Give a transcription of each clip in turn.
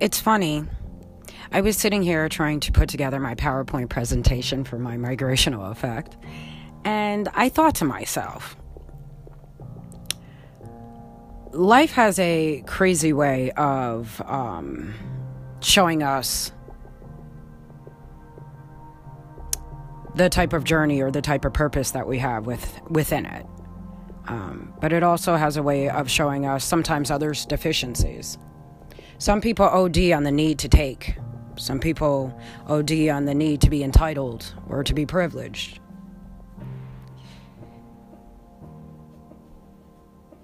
It's funny. I was sitting here trying to put together my PowerPoint presentation for my migrational effect, and I thought to myself, life has a crazy way of um, showing us the type of journey or the type of purpose that we have with within it. Um, but it also has a way of showing us sometimes others' deficiencies. Some people OD on the need to take. Some people OD on the need to be entitled or to be privileged.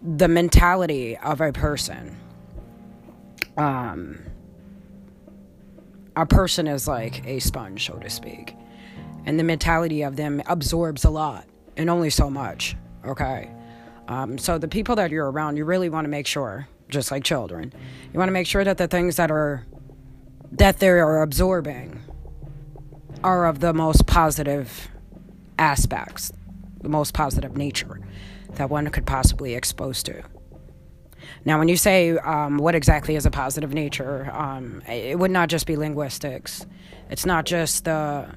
The mentality of a person. Um, a person is like a sponge, so to speak. And the mentality of them absorbs a lot and only so much. Okay. Um, so the people that you're around, you really want to make sure, just like children, you want to make sure that the things that are that they are absorbing are of the most positive aspects, the most positive nature that one could possibly expose to. Now, when you say um, what exactly is a positive nature, um, it would not just be linguistics. It's not just the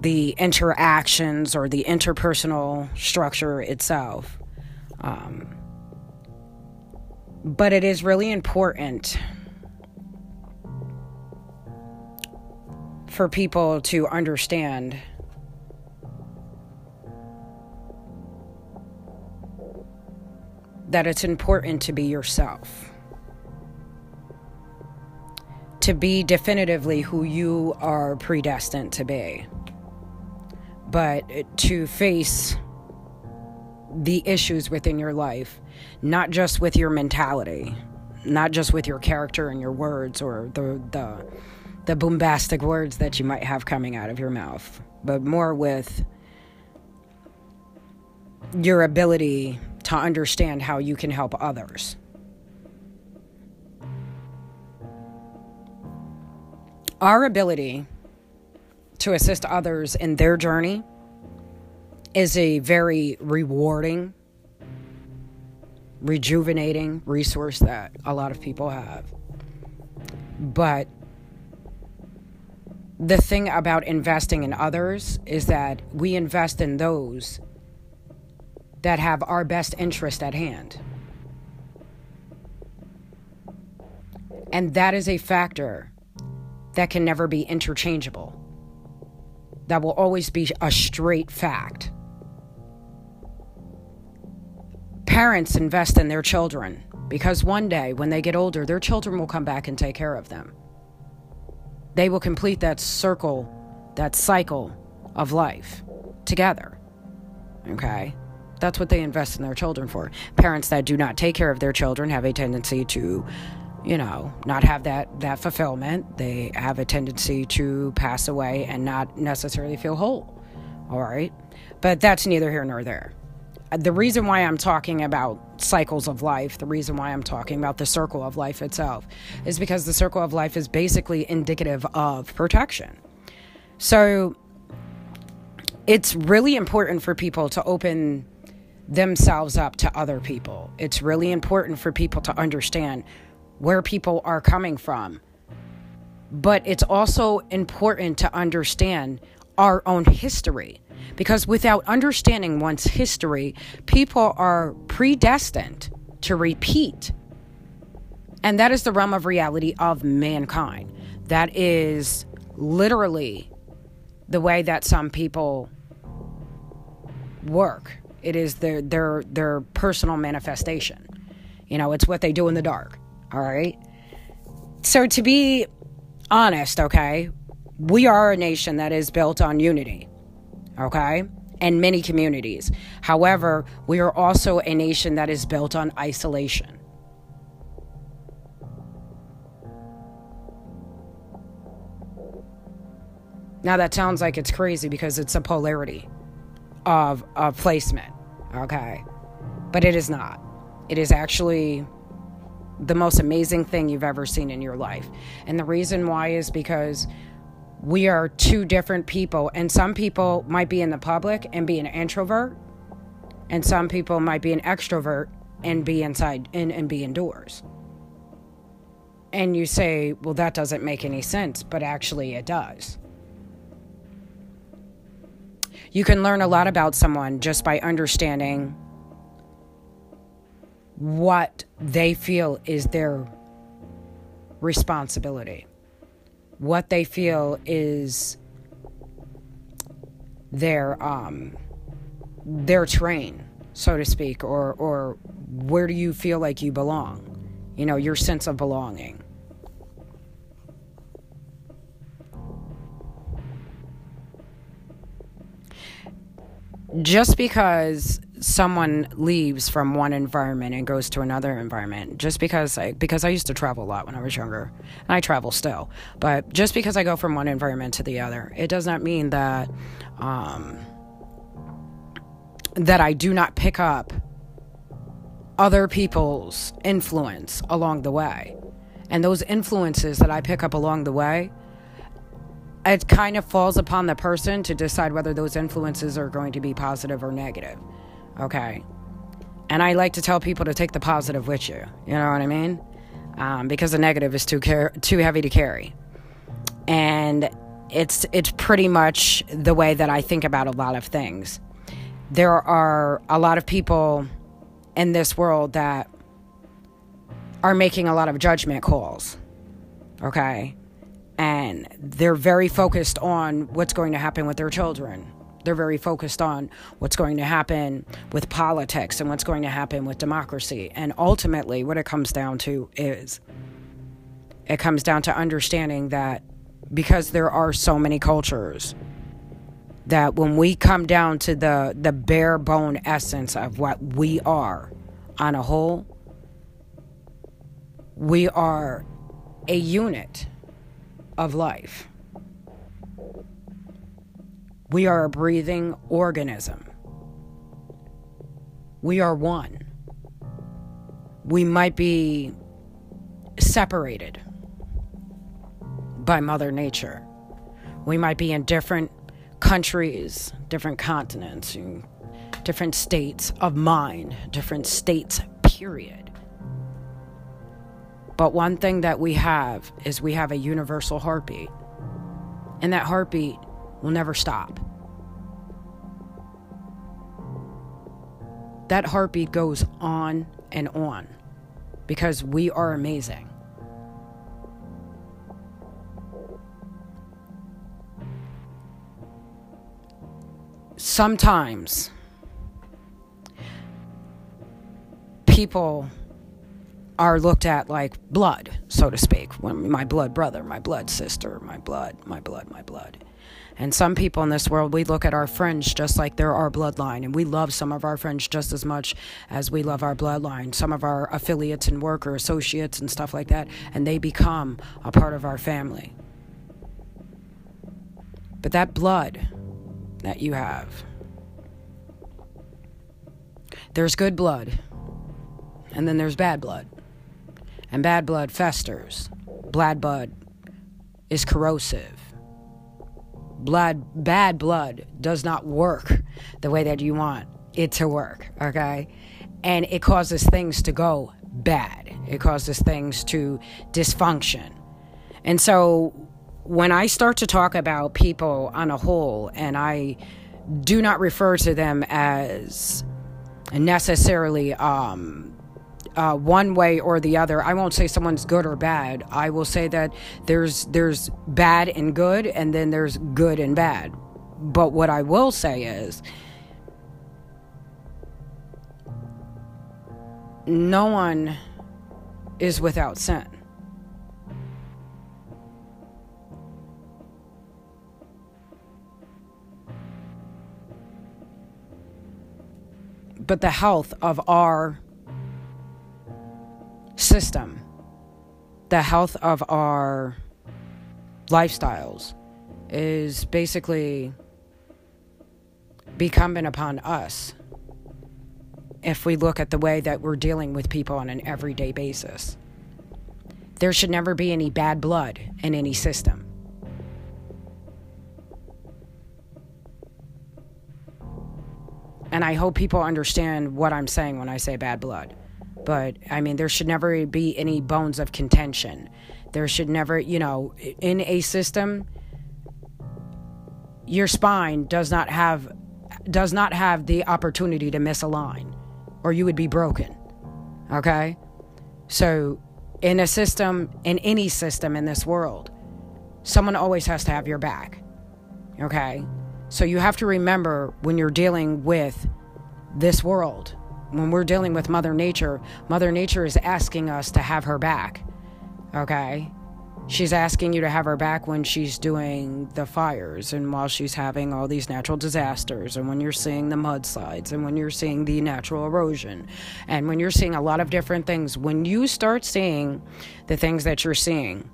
the interactions or the interpersonal structure itself. Um, but it is really important for people to understand that it's important to be yourself. To be definitively who you are predestined to be. But to face the issues within your life, not just with your mentality, not just with your character and your words or the the the bombastic words that you might have coming out of your mouth, but more with your ability to understand how you can help others. Our ability to assist others in their journey is a very rewarding, rejuvenating resource that a lot of people have. But the thing about investing in others is that we invest in those that have our best interest at hand. And that is a factor that can never be interchangeable. That will always be a straight fact. Parents invest in their children because one day when they get older, their children will come back and take care of them. They will complete that circle, that cycle of life together. Okay? That's what they invest in their children for. Parents that do not take care of their children have a tendency to, you know, not have that, that fulfillment. They have a tendency to pass away and not necessarily feel whole. All right? But that's neither here nor there the reason why I'm talking about cycles of life, the reason why I'm talking about the circle of life itself, is because the circle of life is basically indicative of protection. So it's really important for people to open themselves up to other people. It's really important for people to understand where people are coming from. But it's also important to understand our own history because without understanding one's history, people are predestined to repeat. And that is the realm of reality of mankind. That is literally the way that some people work. It is their their their personal manifestation. You know, it's what they do in the dark. All right? So to be honest, okay? We are a nation that is built on unity okay? And many communities. However, we are also a nation that is built on isolation. Now, that sounds like it's crazy because it's a polarity of, of placement, okay? But it is not. It is actually the most amazing thing you've ever seen in your life. And the reason why is because we are two different people. And some people might be in the public and be an introvert, and some people might be an extrovert and be inside and, and be indoors. And you say, well, that doesn't make any sense, but actually it does. You can learn a lot about someone just by understanding what they feel is their responsibility, what they feel is their um, their train, so to speak, or or where do you feel like you belong? You know, your sense of belonging. Just because someone leaves from one environment and goes to another environment just because I because I used to travel a lot when I was younger. And I travel still but just because I go from one environment to the other it does not mean that um, that I do not pick up other people's influence along the way. And those influences that I pick up along the way it kind of falls upon the person to decide whether those influences are going to be positive or negative Okay. And I like to tell people to take the positive with you. You know what I mean? Um, because the negative is too car- too heavy to carry. And it's it's pretty much the way that I think about a lot of things. There are a lot of people in this world that are making a lot of judgment calls. Okay? And they're very focused on what's going to happen with their children they're very focused on what's going to happen with politics and what's going to happen with democracy. And ultimately, what it comes down to is it comes down to understanding that because there are so many cultures, that when we come down to the, the bare bone essence of what we are on a whole, we are a unit of life. We are a breathing organism. We are one. We might be separated by Mother Nature. We might be in different countries, different continents, different states of mind, different states, period. But one thing that we have is we have a universal heartbeat. And that heartbeat will never stop. That heartbeat goes on and on because we are amazing. Sometimes people are looked at like blood, so to speak. My blood brother, my blood sister, my blood, my blood, my blood. And some people in this world, we look at our friends just like they're our bloodline, and we love some of our friends just as much as we love our bloodline. Some of our affiliates and worker associates and stuff like that, and they become a part of our family. But that blood that you have, there's good blood, and then there's bad blood. And bad blood festers. Bad blood is corrosive blood, bad blood does not work the way that you want it to work, okay? And it causes things to go bad. It causes things to dysfunction. And so when I start to talk about people on a whole, and I do not refer to them as necessarily um, uh, one way or the other. I won't say someone's good or bad. I will say that there's there's bad and good, and then there's good and bad. But what I will say is, no one is without sin. But the health of our system, the health of our lifestyles is basically incumbent upon us if we look at the way that we're dealing with people on an everyday basis. There should never be any bad blood in any system. And I hope people understand what I'm saying when I say bad blood. But I mean, there should never be any bones of contention. There should never, you know, in a system, your spine does not have does not have the opportunity to miss a line or you would be broken. Okay? So, in a system, in any system in this world, someone always has to have your back. Okay? So, you have to remember when you're dealing with this world, when we're dealing with Mother Nature, Mother Nature is asking us to have her back. Okay? She's asking you to have her back when she's doing the fires and while she's having all these natural disasters and when you're seeing the mudslides and when you're seeing the natural erosion and when you're seeing a lot of different things. When you start seeing the things that you're seeing,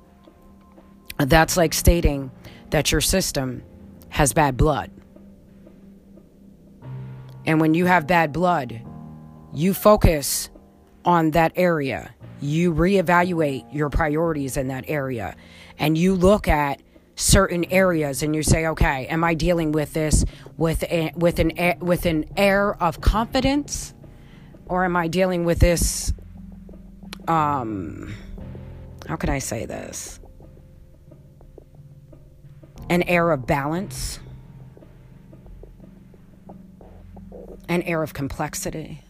that's like stating that your system has bad blood. And when you have bad blood, you focus on that area. You reevaluate your priorities in that area. And you look at certain areas and you say okay am i dealing with this with a, with an with an air of confidence? Or am i dealing with this um how can i say this? An air of balance? An air of complexity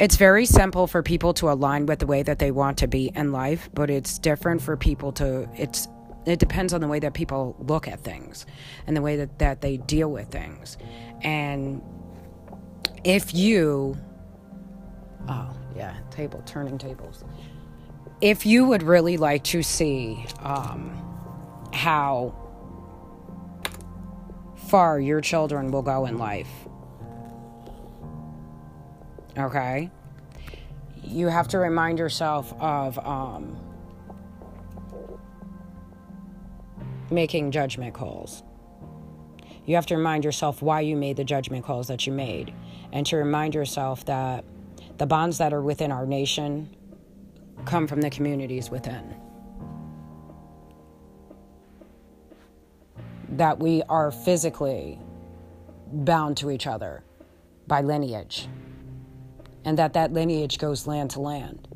It's very simple for people to align with the way that they want to be in life, but it's different for people to it's it depends on the way that people look at things and the way that, that they deal with things. And if you oh yeah, table turning tables. If you would really like to see um, how far your children will go in life Okay? You have to remind yourself of um, making judgment calls. You have to remind yourself why you made the judgment calls that you made, and to remind yourself that the bonds that are within our nation come from the communities within. That we are physically bound to each other by lineage and that that lineage goes land to land.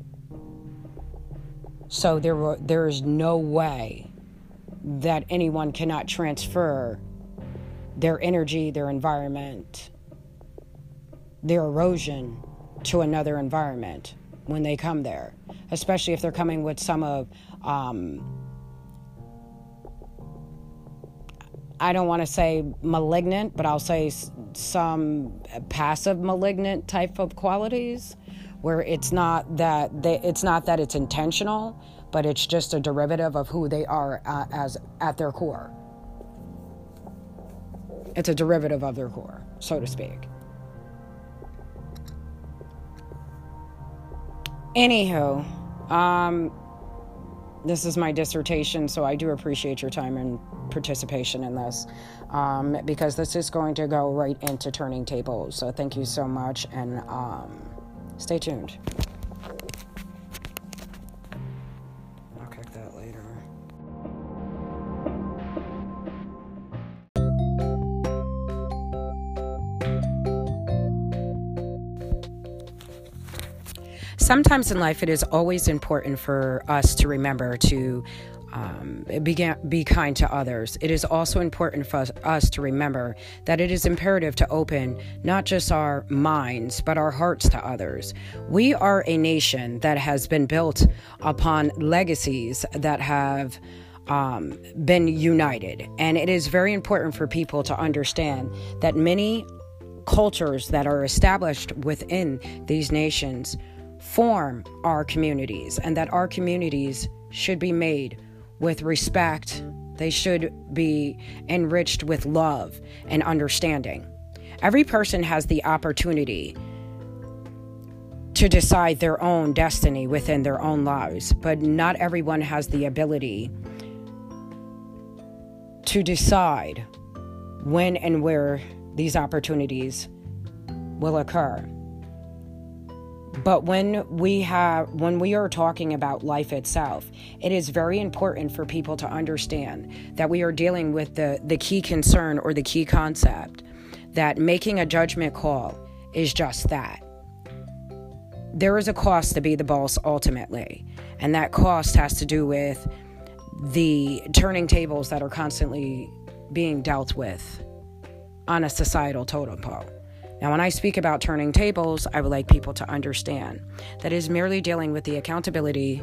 So there, were, there is no way that anyone cannot transfer their energy, their environment, their erosion to another environment when they come there, especially if they're coming with some of um, I don't want to say malignant, but I'll say some passive malignant type of qualities where it's not that they, it's not that it's intentional, but it's just a derivative of who they are uh, as at their core. It's a derivative of their core, so to speak. Anywho, um, this is my dissertation, so I do appreciate your time and participation in this um, because this is going to go right into turning tables. So thank you so much and um, stay tuned. sometimes in life it is always important for us to remember to um, be, be kind to others. It is also important for us to remember that it is imperative to open not just our minds, but our hearts to others. We are a nation that has been built upon legacies that have. Um, been united. And it is very important for people to understand that many cultures that are established within these nations form our communities and that our communities should be made with respect. They should be enriched with love and understanding. Every person has the opportunity to decide their own destiny within their own lives, but not everyone has the ability to decide when and where these opportunities will occur. But when we have when we are talking about life itself, it is very important for people to understand that we are dealing with the the key concern or the key concept that making a judgment call is just that. There is a cost to be the boss ultimately, and that cost has to do with the turning tables that are constantly being dealt with on a societal totem pole. Now, when I speak about turning tables, I would like people to understand that is merely dealing with the accountability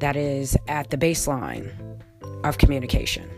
that is at the baseline of communication.